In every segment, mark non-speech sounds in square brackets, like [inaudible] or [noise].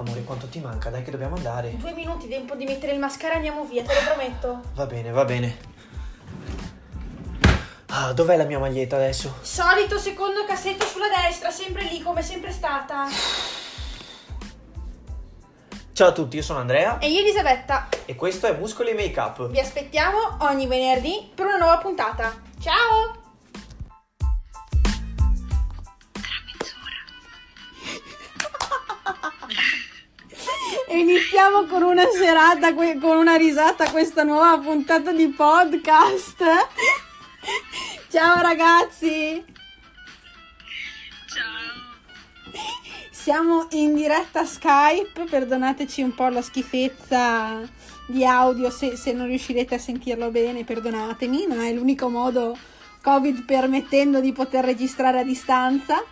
Amore, quanto ti manca? Dai che dobbiamo andare. Due minuti, tempo di mettere il mascara, andiamo via, te lo prometto. Va bene, va bene. Ah, dov'è la mia maglietta adesso? Solito secondo cassetto sulla destra, sempre lì come sempre stata. Ciao a tutti, io sono Andrea E io Elisabetta, e questo è Muscoli Make Up. vi aspettiamo ogni venerdì per una nuova puntata. Ciao! Con una serata, con una risata questa nuova puntata di podcast. [laughs] Ciao ragazzi! Ciao. Siamo in diretta Skype, perdonateci un po' la schifezza di audio se, se non riuscirete a sentirlo bene, perdonatemi, ma è l'unico modo, Covid permettendo, di poter registrare a distanza.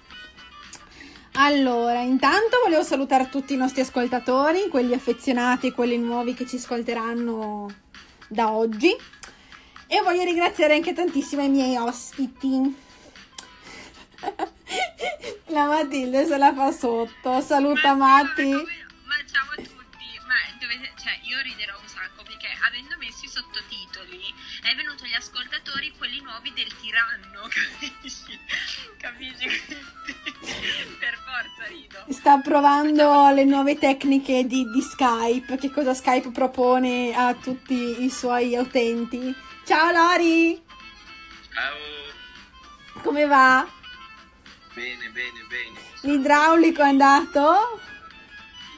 Allora, intanto volevo salutare tutti i nostri ascoltatori, quelli affezionati e quelli nuovi che ci ascolteranno da oggi. E voglio ringraziare anche tantissimo i miei ospiti. [laughs] La Matilde se la fa sotto. Saluta Matti. Ma, ma ciao a tutti. Ma dovete, cioè, io riderò un sacco perché avendo messo i sottotitoli è venuto agli ascoltatori quelli nuovi del tiranno, [laughs] capisci? Capisci? [laughs] per forza rido. Sta provando le nuove tecniche di, di Skype. Che cosa Skype propone a tutti i suoi utenti. Ciao Lori, Ciao, come va? bene, bene, bene. L'idraulico è andato?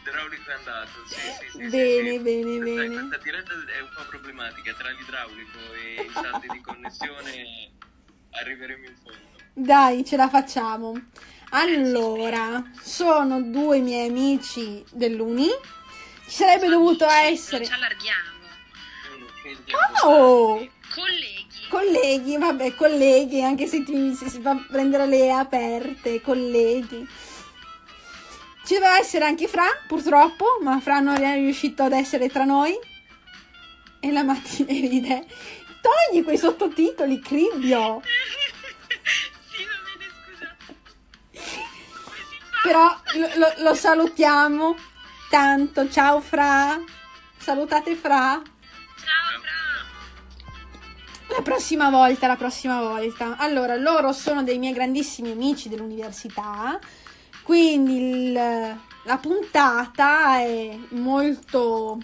L'idraulico è andato, sì, sì, sì. Bene, sì, sì. bene, Questa- bene. Questa diretta è un po' problematica, tra l'idraulico e i saldi di connessione arriveremo in fondo. Dai, ce la facciamo. Allora, sono due miei amici dell'Uni. Ci sarebbe dovuto essere. Non ci allarghiamo. Oh! Colleghi. Colleghi, vabbè, colleghi, anche se ti, se si fa prendere le aperte, colleghi. Ci doveva essere anche Fra, purtroppo, ma Fra non è riuscito ad essere tra noi. E la mattina [laughs] ride. Togli quei sottotitoli, cribbio. [laughs] [laughs] Però lo, lo- lo salutiamo tanto. Ciao Fra. Salutate Fra. Ciao, Fra. La prossima volta, la prossima volta. Allora, loro sono dei miei grandissimi amici dell'università, quindi il- la puntata è molto...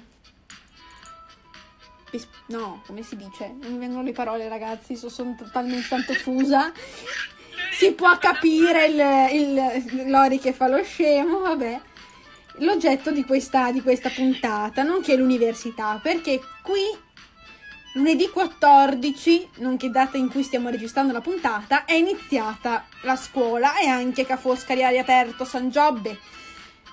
No, come si dice? Non mi vengono le parole, ragazzi, so- sono totalmente tanto fusa. Si può capire il, il Lori che fa lo scemo, vabbè. L'oggetto di questa, di questa puntata, nonché l'università, perché qui Lunedì 14, nonché data in cui stiamo registrando la puntata, è iniziata la scuola e anche Ca' Foscari ha riaperto San Giobbe.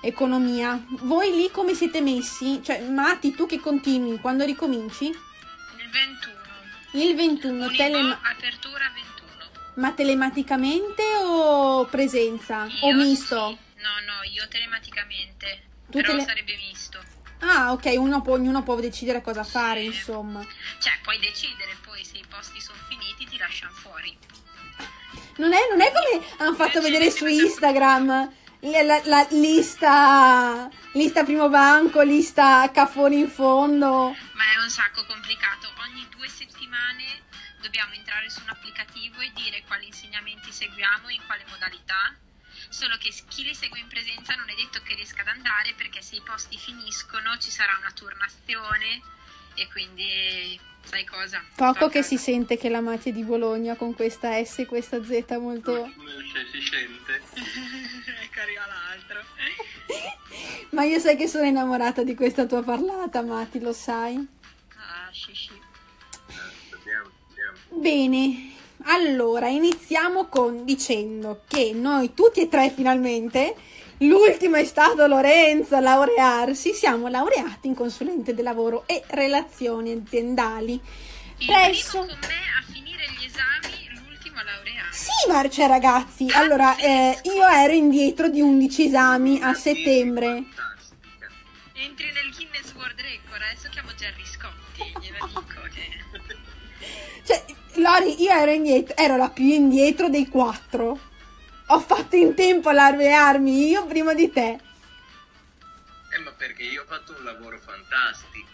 Economia. Voi lì come siete messi? Cioè, Mati, tu che continui, quando ricominci? Il 21. Il 21, Unico, telema- apertura 21. ma telematicamente o presenza? o Io misto? sì. No, no, io telematicamente. Tu Però tele- sarebbe misto. Ah, ok, uno può- ognuno può decidere cosa fare, Sì. insomma. Cioè, puoi decidere poi se i posti sono finiti ti lasciano fuori. Non è, non è come hanno fatto vedere su Instagram la, la- la lista, lista primo banco, lista caffoni in fondo. Ma è un sacco complicato. Ogni due settimane dobbiamo entrare su un applicativo e dire quali insegnamenti seguiamo, in quale modalità. Solo che chi li segue in presenza non è detto che riesca ad andare perché se i posti finiscono ci sarà una turnazione e quindi sai cosa? Poco che si sente che la Mati è di Bologna con questa S e questa Z molto... Cioè, si sente. [laughs] ecco arriva l'altro. [laughs] Ma io sai che sono innamorata di questa tua parlata, Mati, lo sai. Ah, sì, sì. Bene, allora iniziamo con dicendo che noi tutti e tre finalmente, l'ultimo è stato Lorenzo a laurearsi, siamo laureati in consulente del lavoro e relazioni aziendali. Il Presso... primo con me a finire gli esami, l'ultimo a laurearsi. Sì, ma cioè ragazzi, allora eh, io ero indietro di 11 esami a settembre. Fantastica. Entri nel Guinness World Record, adesso chiamo Gerry Scotti, glielo dico. Cioè, Lori, io ero indietro, ero la più indietro dei quattro. Ho fatto in tempo a laurearmi io prima di te. E io ho fatto un lavoro fantastico.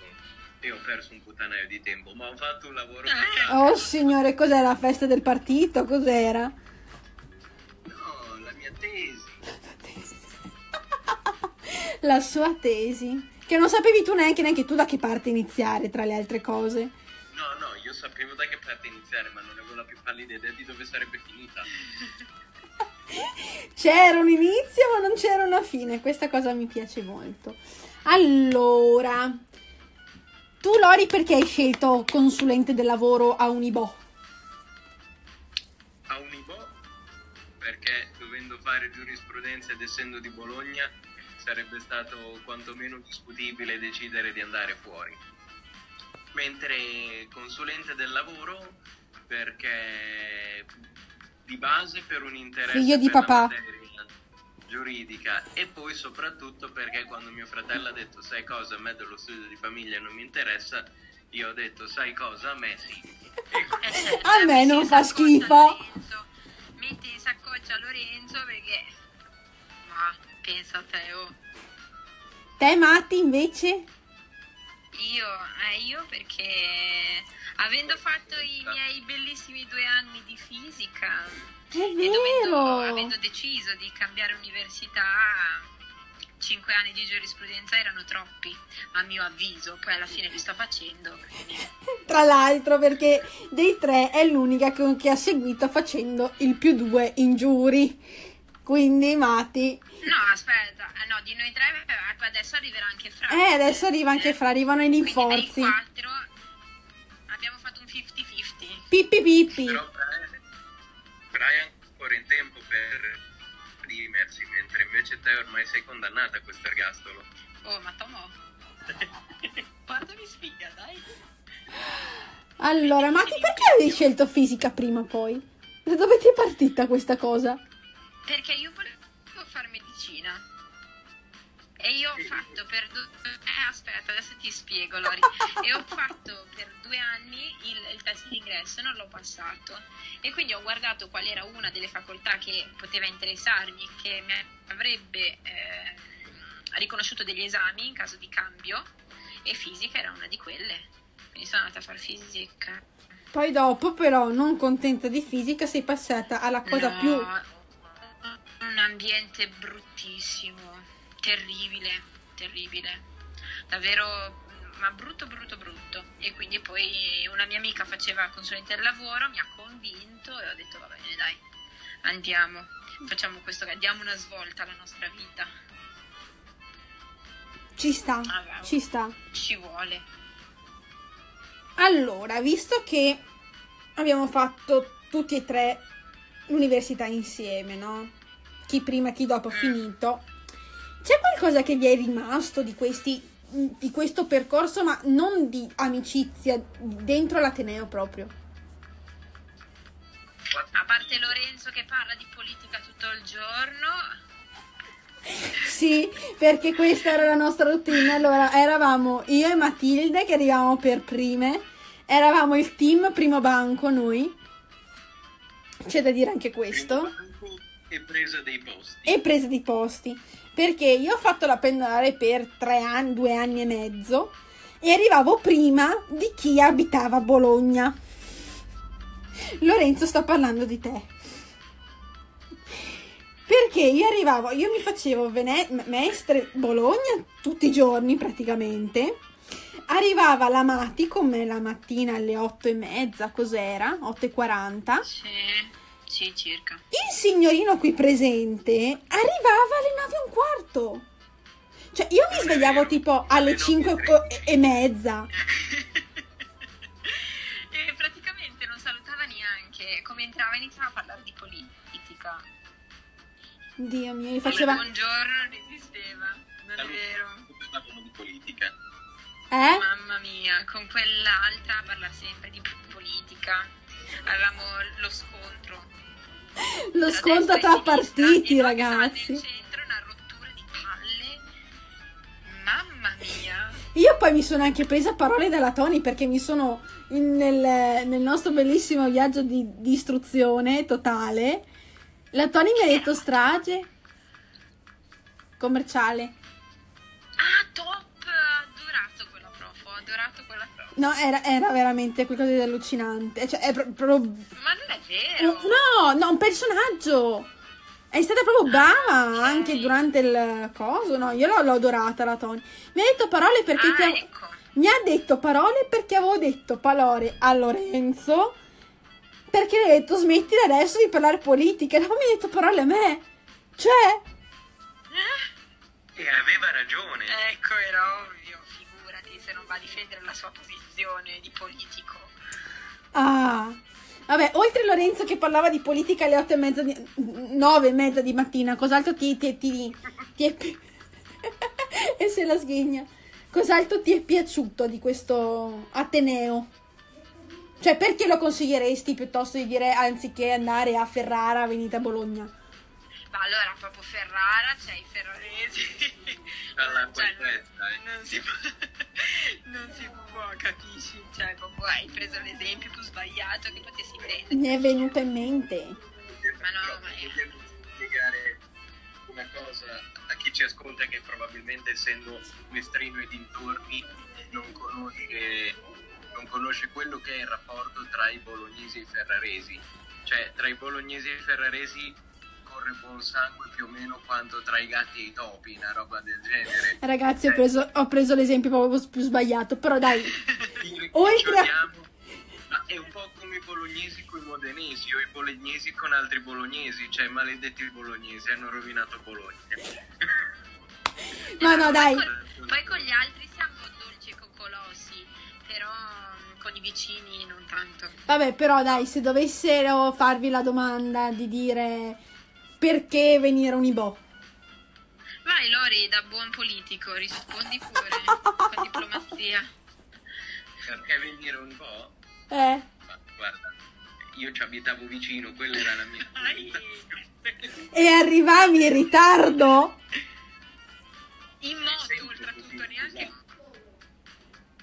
E ho perso un puttanaio di tempo, ma ho fatto un lavoro Eh. fantastico. Oh signore, cos'era la festa del partito? Cos'era? No, la mia tesi. [laughs] La sua tesi. Che non sapevi tu neanche, neanche tu da che parte iniziare, tra le altre cose. No, no, io sapevo da avevo la più pallida idea di dove sarebbe finita. [laughs] C'era un inizio ma non c'era una fine, questa cosa mi piace molto. Allora, tu Lori perché hai scelto consulente del lavoro a Unibo? A Unibo, perché dovendo fare giurisprudenza ed essendo di Bologna, sarebbe stato quantomeno discutibile decidere di andare fuori. Mentre consulente del lavoro, perché di base per un interesse Figlio di papà. materia giuridica e poi soprattutto perché quando mio fratello ha detto sai cosa a me dello studio di famiglia non mi interessa io ho detto sai cosa a me sì E quindi- [laughs] Eh, A me non fa schifo. Lorenzo. Metti in saccoccia Lorenzo perché... Ma pensa a te, oh. Te Matti invece? Io, eh, io perché avendo fatto i miei bellissimi due anni di fisica È e dovendo, vero! avendo deciso di cambiare università, cinque anni di giurisprudenza erano troppi, a mio avviso, poi alla fine li sto facendo. quindi- Tra l'altro perché dei tre è l'unica che, che ha seguito facendo il più due in giuri. Quindi Matti... No, aspetta, eh, no, di noi tre eh, adesso arriverà anche Fra. Eh, adesso arriva anche Fra, arrivano i rinforzi. abbiamo fatto un 50-50. Pippi pippi. Però Brian, ancora in tempo per redimersi, mentre invece te ormai sei condannata a questo ergastolo. Oh, ma Tomo. [laughs] Guardami sfiga, dai. Allora, Matti, perché avevi scelto fisica prima poi? Da dove ti è partita questa cosa? Perché io volevo fare medicina. E io ho fatto per due... Eh, aspetta, adesso ti spiego, Lori. E ho fatto per due anni il, il test d'ingresso e non l'ho passato. E quindi ho guardato qual era una delle facoltà che poteva interessarmi, che mi avrebbe eh, riconosciuto degli esami in caso di cambio. E fisica era una di quelle. Quindi sono andata a fare fisica. Poi dopo, però, non contenta di fisica, sei passata alla cosa No, più... Un ambiente bruttissimo, terribile, terribile, davvero, ma brutto, brutto, brutto. E quindi poi una mia amica faceva consulente del lavoro, mi ha convinto e ho detto va bene, dai, andiamo, facciamo questo, diamo una svolta alla nostra vita. Ci sta, Ah, ci sta. Ci vuole. Allora, visto che abbiamo fatto tutti e tre l'università insieme, no? Chi prima, chi dopo, finito. C'è qualcosa che vi è rimasto di questi di questo percorso, ma non di amicizia dentro l'Ateneo proprio? A parte Lorenzo che parla di politica tutto il giorno, Sì, perché questa era la nostra routine. Allora, eravamo io e Matilde che arrivavamo per prime. Eravamo il team primo banco noi. C'è da dire anche questo. E presa dei posti. E prese di posti. Perché io ho fatto la pendolare per tre anni, due anni e mezzo. E arrivavo prima di chi abitava a Bologna. Lorenzo sta parlando di te. Perché io arrivavo, io mi facevo Vene- Mestre Bologna tutti i giorni praticamente. Arrivava la Mati con me la mattina alle otto e mezza, cos'era? 8.40. sì, sì, circa. Il signorino qui presente arrivava alle nove e un quarto. Cioè, io mi svegliavo tipo alle cinque e- mezza. [laughs] e praticamente non salutava neanche. Come entrava iniziava a parlare di politica. Dio mio, gli Il faceva... buongiorno non esisteva, non è vero. Parlavano di politica. Eh? Mamma mia, con quell'altra parla sempre di politica. Avevamo lo scontro. Lo sconto tra partiti, ragazzi. Nel centro una rottura di palle. Mamma mia. Io poi mi sono anche presa parole dalla Tony perché mi sono in- nel, nel nostro bellissimo viaggio di, di istruzione totale. La Tony mi ha detto strage commerciale. No, era, era veramente qualcosa di allucinante. Cioè, è pro- proprio Ma non è vero. No, no, un personaggio. È stata proprio brava anche durante il coso. No, io l'ho, l'ho adorata la Tony. Mi ha detto parole perché Ah, ti avevo- ecco. mi ha detto parole perché avevo detto parole a Lorenzo. Perché le ho detto smettila adesso di parlare politica. E dopo mi ha detto parole a me. Cioè, E aveva ragione. Ecco, era ovvio, se non va a difendere la sua posizione di politico. ah. Vabbè, oltre Lorenzo che parlava di politica alle otto e mezza di... nove e mezza di mattina, cos'altro ti, ti, ti, ti è... [laughs] e se la sghigna. Cos'altro ti è piaciuto di questo Ateneo? Cioè, perché lo consiglieresti piuttosto di dire anziché andare a Ferrara, venite a Bologna? Ma allora, proprio Ferrara, c'è i ferraresi. Dall'acqua Cioè, testa, eh. non, non si può, non si può, capisci? Cioè, proprio hai preso l'esempio più sbagliato che potessi prendere. Mi è venuto in mente. Ma no, ma è- spiegare una cosa a chi ci ascolta che probabilmente essendo mestrino e dintorni non conosce, non conosce quello che è il rapporto tra i bolognesi e i ferraresi. Cioè, tra i bolognesi e i ferraresi corre buon sangue più o meno quanto tra i gatti e i topi, una roba del genere. Ragazzi, ho preso, ho preso l'esempio proprio più sbagliato, però dai. [laughs] Oltre a- ricordiamo, ma è un po' come i bolognesi con i modenesi o i bolognesi con altri bolognesi, cioè maledetti bolognesi hanno rovinato Bologna. [laughs] No, no, dai. Poi, poi con gli altri siamo dolci e coccolosi, però mm, con i vicini non tanto. Vabbè, però dai, se dovessero farvi la domanda di dire perché venire a Unibò. Vai Lori, da buon politico, rispondi pure con diplomazia. Perché venire un po'? Eh, Ma guarda, io ci abitavo vicino, quella era la mia... E arrivavi in ritardo? In moto, oltretutto, neanche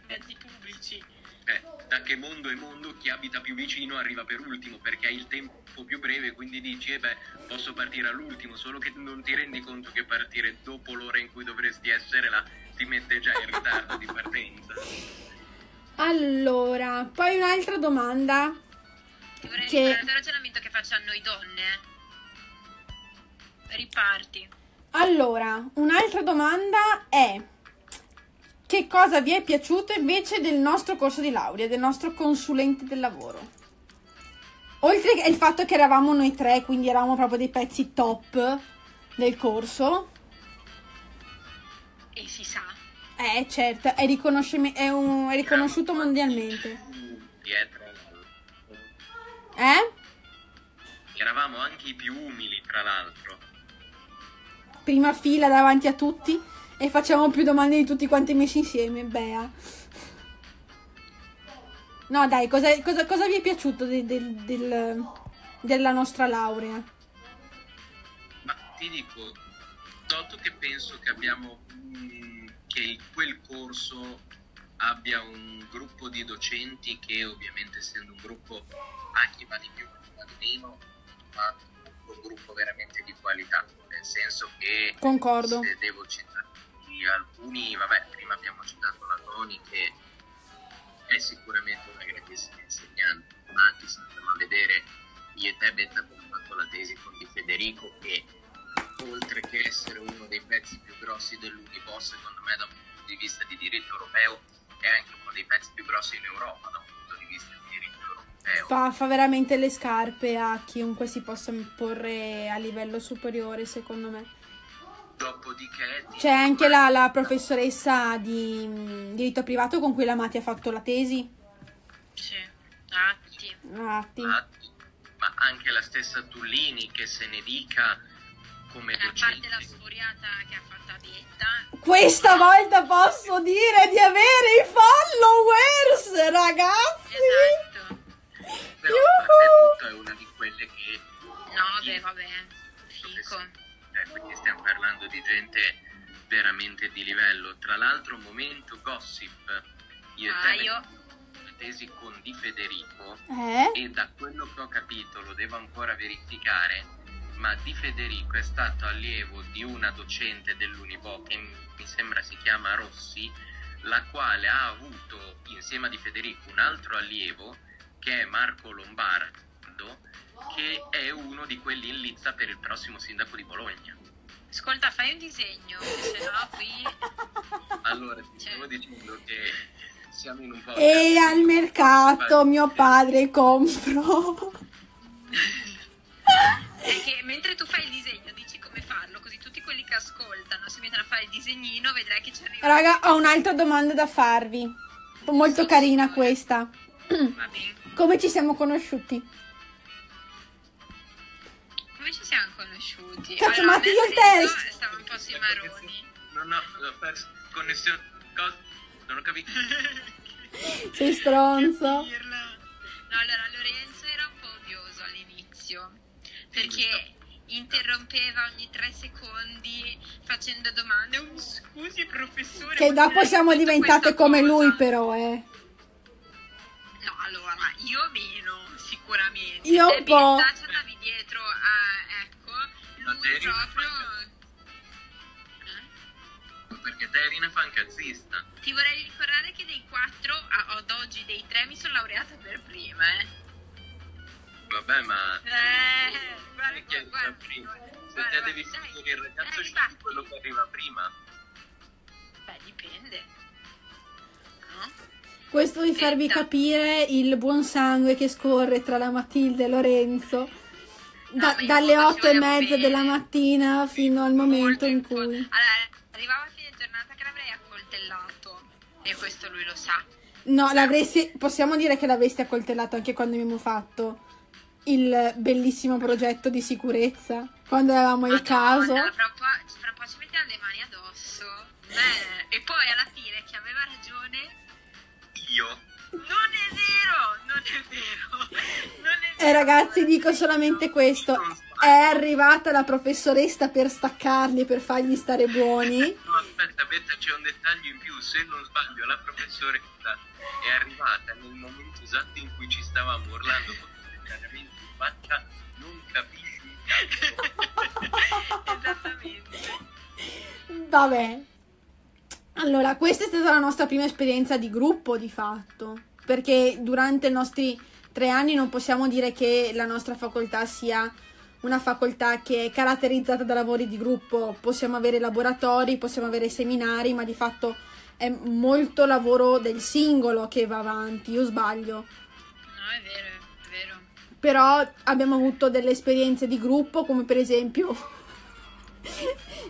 mezzi pubblici. Eh, da che mondo è mondo, chi abita più vicino arriva per ultimo perché hai il tempo più breve, quindi dici, eh beh, posso partire all'ultimo, solo che non ti rendi conto che partire dopo l'ora in cui dovresti essere là ti mette già in ritardo di partenza. Allora, poi un'altra domanda. Ti vorrei Che- ricordare il ragionamento che facciamo noi donne. Riparti. Allora, un'altra domanda è che cosa vi è piaciuto invece del nostro corso di laurea, del nostro consulente del lavoro? Oltre che il fatto che eravamo noi tre, quindi eravamo proprio dei pezzi top del corso. E si sa. Eh, certo, è, riconoscimi- è un- è riconosciuto mondialmente. Dietro. Eh? Eravamo anche i più umili, tra l'altro. Prima fila davanti a tutti e facciamo più domande di tutti quanti messi insieme, Bea. No, dai, cosa, cosa- cosa vi è piaciuto de- del- del- della nostra laurea? Ma ti dico, dato che penso che abbiamo che quel corso abbia un gruppo di docenti che ovviamente essendo un gruppo a chi va di più, va di meno, ma un gruppo veramente di qualità, nel senso che Concordo. se devo citare alcuni, vabbè, prima abbiamo citato la Toni che è sicuramente una grandissima insegnante, anche se andiamo a vedere io e te Betta abbiamo fatto la tesi con Di Federico che oltre che essere uno dei pezzi più grossi dell'Unibo secondo me da un punto di vista di diritto europeo è anche uno dei pezzi più grossi in Europa da un punto di vista di diritto europeo. Fa, fa veramente le scarpe a chiunque si possa porre a livello superiore, secondo me. Dopodiché C'è anche la, la professoressa di mm, diritto privato con cui la Mati ha fatto la tesi. Sì. Atti. Ma anche la stessa Tullini che se ne dica come A parte docente la sfuriata che ha fatto a Betta, Questa volta posso dire di avere i followers, ragazzi! esatto. però è una di quelle che No, beh, vabbè. Fico. Quindi stiamo parlando di gente veramente di livello tra l'altro momento gossip io e te Ah, io. tesi con Di Federico Eh? e da quello che ho capito lo devo ancora verificare ma Di Federico è stato allievo di una docente dell'Unibo che mi sembra si chiama Rossi la quale ha avuto insieme a Di Federico un altro allievo che è Marco Lombardo, che è uno di quelli in lizza per il prossimo sindaco di Bologna. Ascolta, fai un disegno, se no qui... [laughs] Allora, ti Cioè. stavo dicendo che siamo in un po'... E al mercato mio padre compro. È che mentre tu fai il disegno dici come farlo, così tutti quelli che ascoltano si mettono a fare il disegnino, vedrai che ci arriva. Raga, ho un'altra domanda da farvi. Molto carina questa. Va bene. Come ci siamo conosciuti? Come ci siamo conosciuti? Cazzo, Allora, ma ti io il test! Stavo un po' sui maroni. Non ho, ho perso connessione. Cosa? Non ho capito. [laughs] Sei stronzo. No, allora Lorenzo era un po' odioso all'inizio perché interrompeva ogni tre secondi facendo domande. "Oh, scusi, professore. Che dopo siamo diventate come cosa?" lui, però, eh. No, allora, io meno, sicuramente. Io un po'. Dietro a, ecco, lui te eri una proprio... Eh? Perché eri una fancazzista. Ti vorrei ricordare che dei quattro, a- ad oggi dei tre, mi sono laureata per prima, eh. Vabbè, ma Eh, guarda, Perché guarda, prima? guarda, se guarda, te devi dai, scegliere il ragazzo dai, scegli quello che arriva prima. Beh, dipende. No? Questo di farvi capire il buon sangue che scorre tra la Matilde e Lorenzo. Da- No, dalle ci otto e voglio mezza bene. della mattina fino al momento Molto in info- cui... Allora, arrivava a fine giornata che l'avrei accoltellato. E questo lui lo sa. No, l'avresti... possiamo dire che l'avresti accoltellato anche quando abbiamo fatto il bellissimo progetto di sicurezza. Quando avevamo il Madonna, caso. Fra un, po', fra un po' ci mettiamo le mani addosso. Eh, e poi alla fine chi aveva ragione Io. Non vero, non è vero. Non è E vero. ragazzi, dico solamente questo. È arrivata la professoressa per staccarli, per fargli stare buoni. No, aspetta, aspetta, c'è un dettaglio in più. Se non sbaglio, la professoressa è arrivata nel momento esatto in cui ci stavamo urlando contemporaneamente in faccia. Non capisci. [laughs] Esattamente. Vabbè. Allora, questa è stata la nostra prima esperienza di gruppo, di fatto. Perché durante i nostri tre anni non possiamo dire che la nostra facoltà sia una facoltà che è caratterizzata da lavori di gruppo. Possiamo avere laboratori, possiamo avere seminari, ma di fatto è molto lavoro del singolo che va avanti. Io sbaglio. No, è vero, è vero. Però abbiamo avuto delle esperienze di gruppo, come per esempio.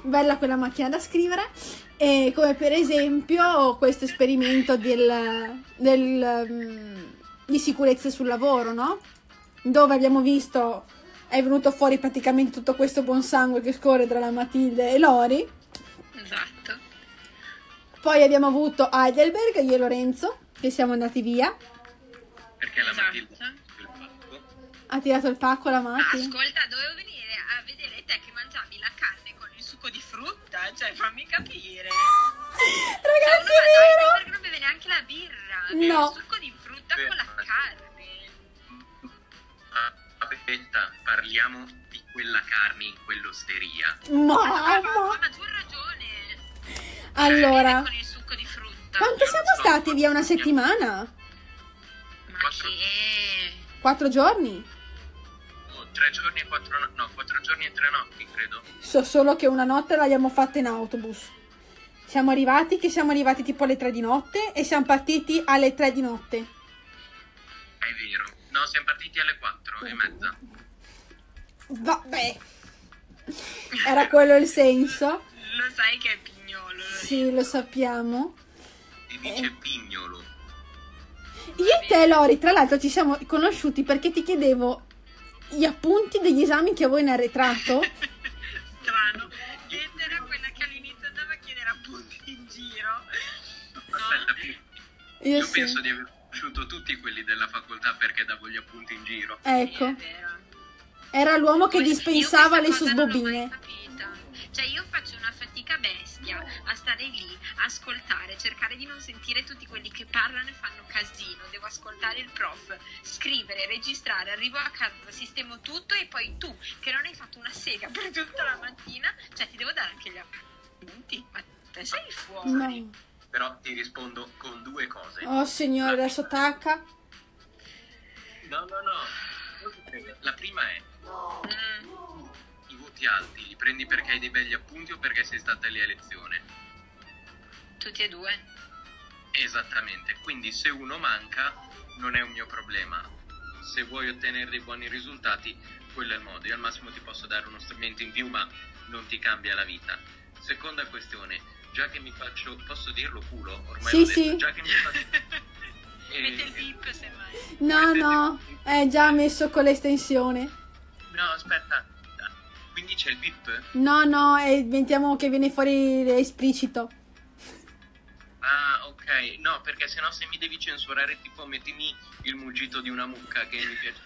Bella quella macchina da scrivere. E come per esempio questo esperimento del, del, mm, di sicurezza sul lavoro, no? Dove abbiamo visto. È venuto fuori praticamente tutto questo buon sangue che scorre tra la Matilde e Lori. Esatto. Poi abbiamo avuto Heidelberg, io e Lorenzo, che siamo andati via. Perché la Esatto. Pacco. Ha tirato il pacco la Ma Mati. ascolta, Cioè, fammi capire. Cioè, Ragazzi, uno è va a vero! Heidelberg non beve neanche la birra. Beve No. il succo di frutta con la carne. Aspetta, parliamo di quella carne in quell'osteria. Mamma! Ma tu hai ragione. Allora, Con il succo di frutta. quanto siamo so. stati via una settimana? Ma Quattro- che... Quattro giorni? Oh, tre giorni e quattro no- quattro giorni e tre notti, credo. So solo che una notte l'abbiamo fatta in autobus. Siamo arrivati, che siamo arrivati tipo alle tre di notte e siamo partiti alle tre di notte. È vero. No, siamo partiti alle quattro e mezza. Vabbè. Era quello il senso? Lo sai che è pignolo. Sì, lo sappiamo. Si dice pignolo. Io e te, Lori, tra l'altro ci siamo conosciuti perché ti chiedevo gli appunti degli esami che avevo in arretrato. Strano. Che era quella che all'inizio andava a chiedere appunti in giro. Aspetta, Io io sì. penso di aver conosciuto tutti quelli della facoltà perché davo gli appunti in giro. Ecco, era l'uomo che Io dispensava le sue cosa non Cioè io faccio una fatica bestia a stare lì, ascoltare, cercare di non sentire tutti quelli che parlano e fanno casino. Devo ascoltare il prof, scrivere, registrare, arrivo a casa, sistemo tutto e poi tu che non hai fatto una sega per tutta la mattina, cioè ti devo dare anche gli appunti. Ma te sei fuori. No. Però ti rispondo con due cose. Oh signore, adesso attacca. No, no, no. La prima è Mm, i voti alti, li prendi perché hai dei belli appunti o perché sei stata lì a lezione? tutti e due. Esattamente, quindi se uno manca non è un mio problema. Se vuoi ottenere dei buoni risultati, quello è il modo. Io al massimo ti posso dare uno strumento in più, ma non ti cambia la vita. Seconda questione, già che mi faccio, posso dirlo culo? Ormai Sì, l'ho detto, sì. già che mi faccio... [laughs] Eh, Mette il bip semmai. No, no, è già messo con l'estensione. No, aspetta, c'è il bip? No, no, mettiamo che viene fuori esplicito. Ah, ok, no, perché sennò se mi devi censurare, tipo mettimi il muggito di una mucca che mi piace.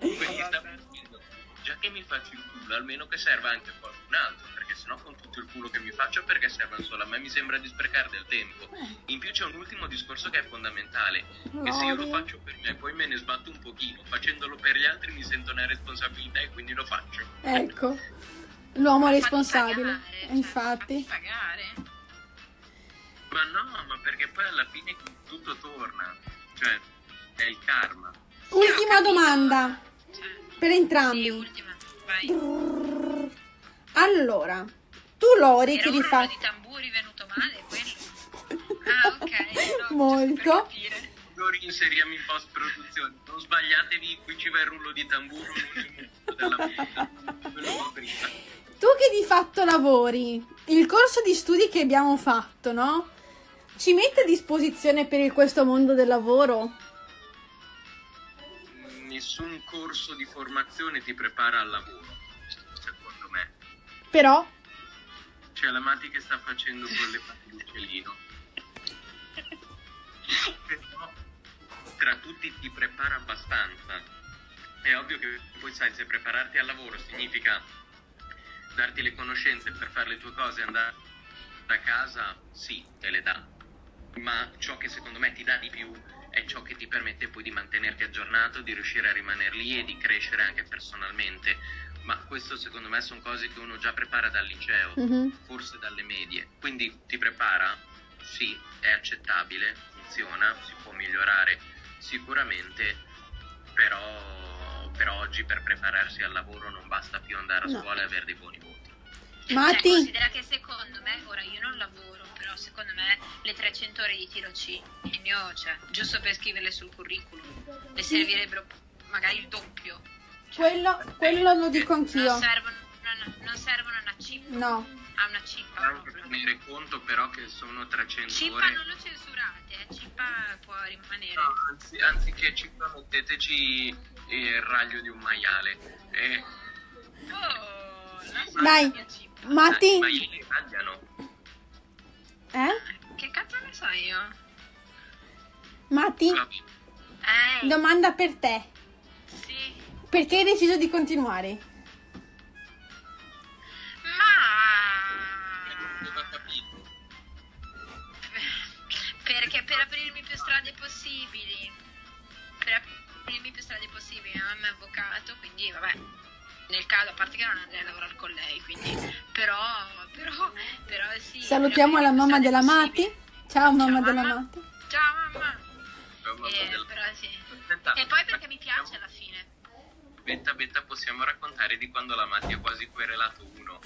[laughs] Quindi già che mi faccio il culo, almeno che serva anche a qualcun altro, perché sennò con tutto il culo che mi faccio perché servono solo a me, mi sembra di sprecare del tempo. In più c'è un ultimo discorso che è fondamentale, che se io lo faccio per me poi me ne sbatto un pochino, facendolo per gli altri mi sento una responsabilità e quindi lo faccio. Ecco, l'uomo responsabile. pagare, cioè, infatti. fatti pagare. Ma no, ma perché poi alla fine tutto torna, cioè è il karma. Ultima domanda Cioè, per sì, entrambi. ultima. Vai. Allora, tu Lori Era che un di tamburi venuto male, quello. Ah, ok. no, [laughs] Molto. per capire. Lo reinseriamo in post produzione. Non sbagliatevi, qui ci va il rullo di tamburo della vita. Tu che di fatto lavori, il corso di studi che abbiamo fatto, no? Ci mette a disposizione per questo mondo del lavoro? Nessun corso di formazione ti prepara al lavoro, secondo me. Però, C'è la Mati che sta facendo con le patte d'uccellino. Però tra tutti ti prepara abbastanza. È ovvio che poi sai, se prepararti al lavoro significa darti le conoscenze per fare le tue cose e andare a casa, sì, te le dà. Ma ciò che secondo me ti dà di più è ciò che ti permette poi di mantenerti aggiornato, di riuscire a rimanere lì e di crescere anche personalmente. Ma questo secondo me sono cose che uno già prepara dal liceo mhm, forse dalle medie. Quindi ti prepara? Sì, è accettabile, funziona, si può migliorare sicuramente, però, però oggi per prepararsi al lavoro non basta più andare a No. scuola e avere dei buoni voti. Matti? Cioè, considera che secondo me, ora io non lavoro, però secondo me le 300 ore di tiro C, il mio, cioè, giusto per scriverle sul curriculum, le servirebbero magari il doppio. quello, quello lo dico anch'io. Non servono, non, non servono a una cippa, No, a una cippa Anche proprio. tenere conto però che sono 300 Cippa ore. non lo censurate, eh, cippa può rimanere. No, anzi, anziché cippa metteteci il raglio di un maiale. Eh, Oh, la Dai. Matti? I maiali tagliano. Eh? Che cazzo ne so io? Matti. Eh, domanda per te. sì. Perché hai deciso di continuare? Ma... Non ho capito. Perché per aprirmi più strade possibili. Per aprirmi più strade possibili. Mia mamma è avvocato, quindi vabbè. Nel caso, a parte che non andrei a lavorare con lei, quindi. Però, però, però sì. Salutiamo la mamma della Mati. Ciao mamma della. Mati. Ciao mamma. Mamma Eh, del- però sì. E poi perché mi piace alla fine. Betta, Betta, possiamo raccontare di quando la Matti ha quasi querelato uno.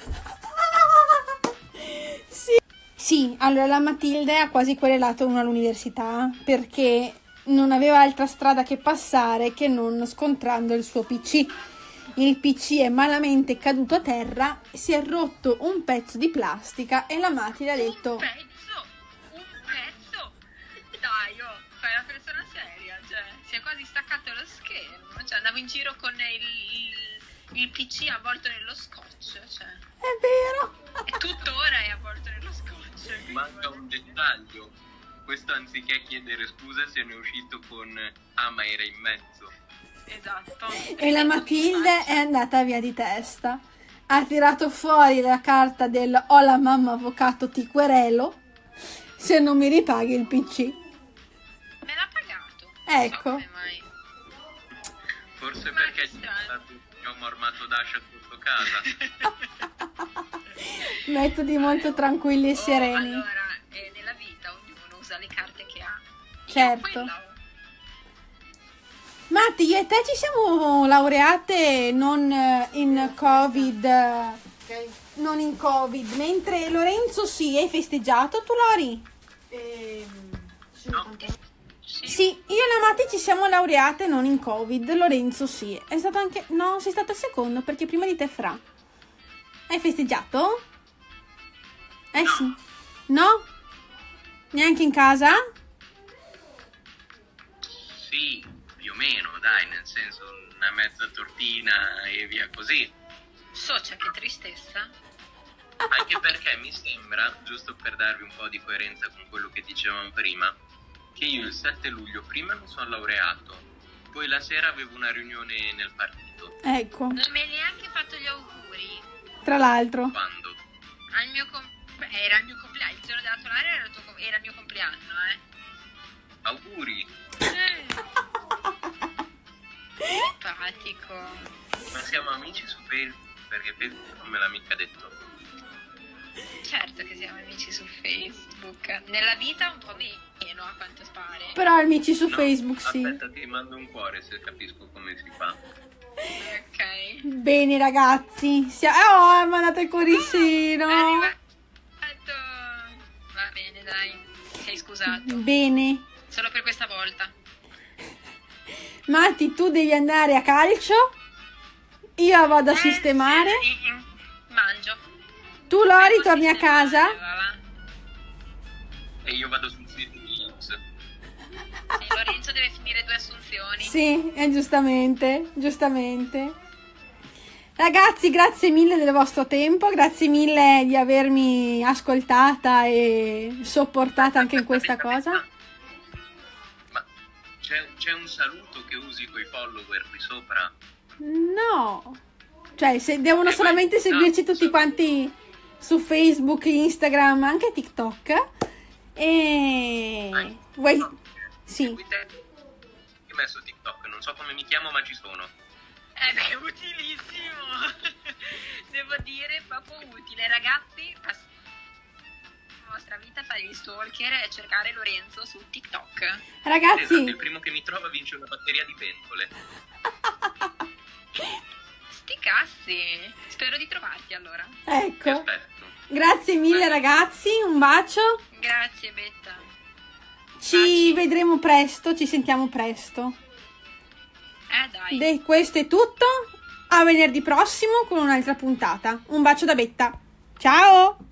Sì. Sì, allora la Matilde ha quasi querelato uno all'università perché non aveva altra strada che passare che non scontrando il suo PC. Il PC è malamente caduto a terra, si è rotto un pezzo di plastica e la Mati le ha detto Un pezzo, un pezzo. Dai, oh, fai la persona seria, cioè, si è quasi staccato lo schermo, cioè andavo in giro con il, il, il PC avvolto nello scotch, cioè, è vero. e tuttora è avvolto nello scotch. Manca un dettaglio. Questo anziché chiedere scusa se ne è uscito con Ah ma era in mezzo. Esatto. E la Matilde è andata via di testa. Ha tirato fuori la carta del ho la mamma avvocato ti querelo se non mi ripaghi il PC. Me l'ha pagato. Ecco. Non so mai. Forse Ma perché c'è un armato d'ascia sotto casa. [laughs] Metodi molto tranquilli e sereni. Oh, allora, eh, nella vita ognuno usa le carte che ha. Io Certo. quella ho. Matti, io e te ci siamo laureate non eh, in Covid, eh, non in Covid, mentre Lorenzo sì, hai festeggiato tu Lori? No, Sì. Sì, io e la Matti ci siamo laureate non in Covid, Lorenzo sì. È stato anche... No, sei stato il secondo perché prima di te Fra. Hai festeggiato? Eh sì. No? Neanche in casa? sì, meno, dai, nel senso una mezza tortina e via così. Socia, che tristezza. Anche perché mi sembra, giusto per darvi un po' di coerenza con quello che dicevamo prima, che io il 7 luglio prima mi sono laureato, poi la sera avevo una riunione nel partito. Ecco, Non mi hai neanche fatto gli auguri. tra l'altro. Quando? Al mio com- beh, era il mio compleanno. Il giorno della tua laurea era il, com- era il mio compleanno, eh. Auguri! Eh. [laughs] Simpatico. Ma siamo amici su Facebook, perché Facebook non me l'ha mica detto. Certo che siamo amici su Facebook. Nella vita un po' meno, a quanto pare. Però amici su No, Facebook sì. Aspetta, ti mando un cuore se capisco come si fa. Ok. Bene ragazzi, sia- oh, ha mandato il cuoricino. Arrivato. Va bene, dai. Sei scusato. Bene. Solo per questa volta. Matti, tu devi andare a calcio. Io vado a Eh, sistemare. sì, in- Mangio. Tu Lori Devo torni a casa. E io vado sul sito di Linux. Sì, Lorenzo deve finire due assunzioni. Sì, eh, giustamente, giustamente. Ragazzi, grazie mille del vostro tempo, grazie mille di avermi ascoltata e sopportata anche in questa [laughs] cosa. C'è, c'è un saluto che usi coi follower qui sopra? No, cioè se devono Eh, solamente ma- seguirci no, tutti so- quanti su Facebook, Instagram, anche TikTok. E vuoi... no, Sì. Io ho messo TikTok, non so come mi chiamo, ma ci sono. Eh beh, utilissimo. [laughs] Devo dire, proprio utile. Ragazzi, la vostra vita fare il stalker e cercare Lorenzo su TikTok. Esatto, ragazzi, il primo che mi trova vince una batteria di pentole. [laughs] Sti cazzi. Spero di trovarti allora. Ecco. aspetto. Grazie mille ragazzi, un bacio. Grazie, Betta. Ci vedremo presto, ci sentiamo presto. Eh dai. De- questo è tutto. A venerdì prossimo con un'altra puntata. Un bacio da Betta. Ciao!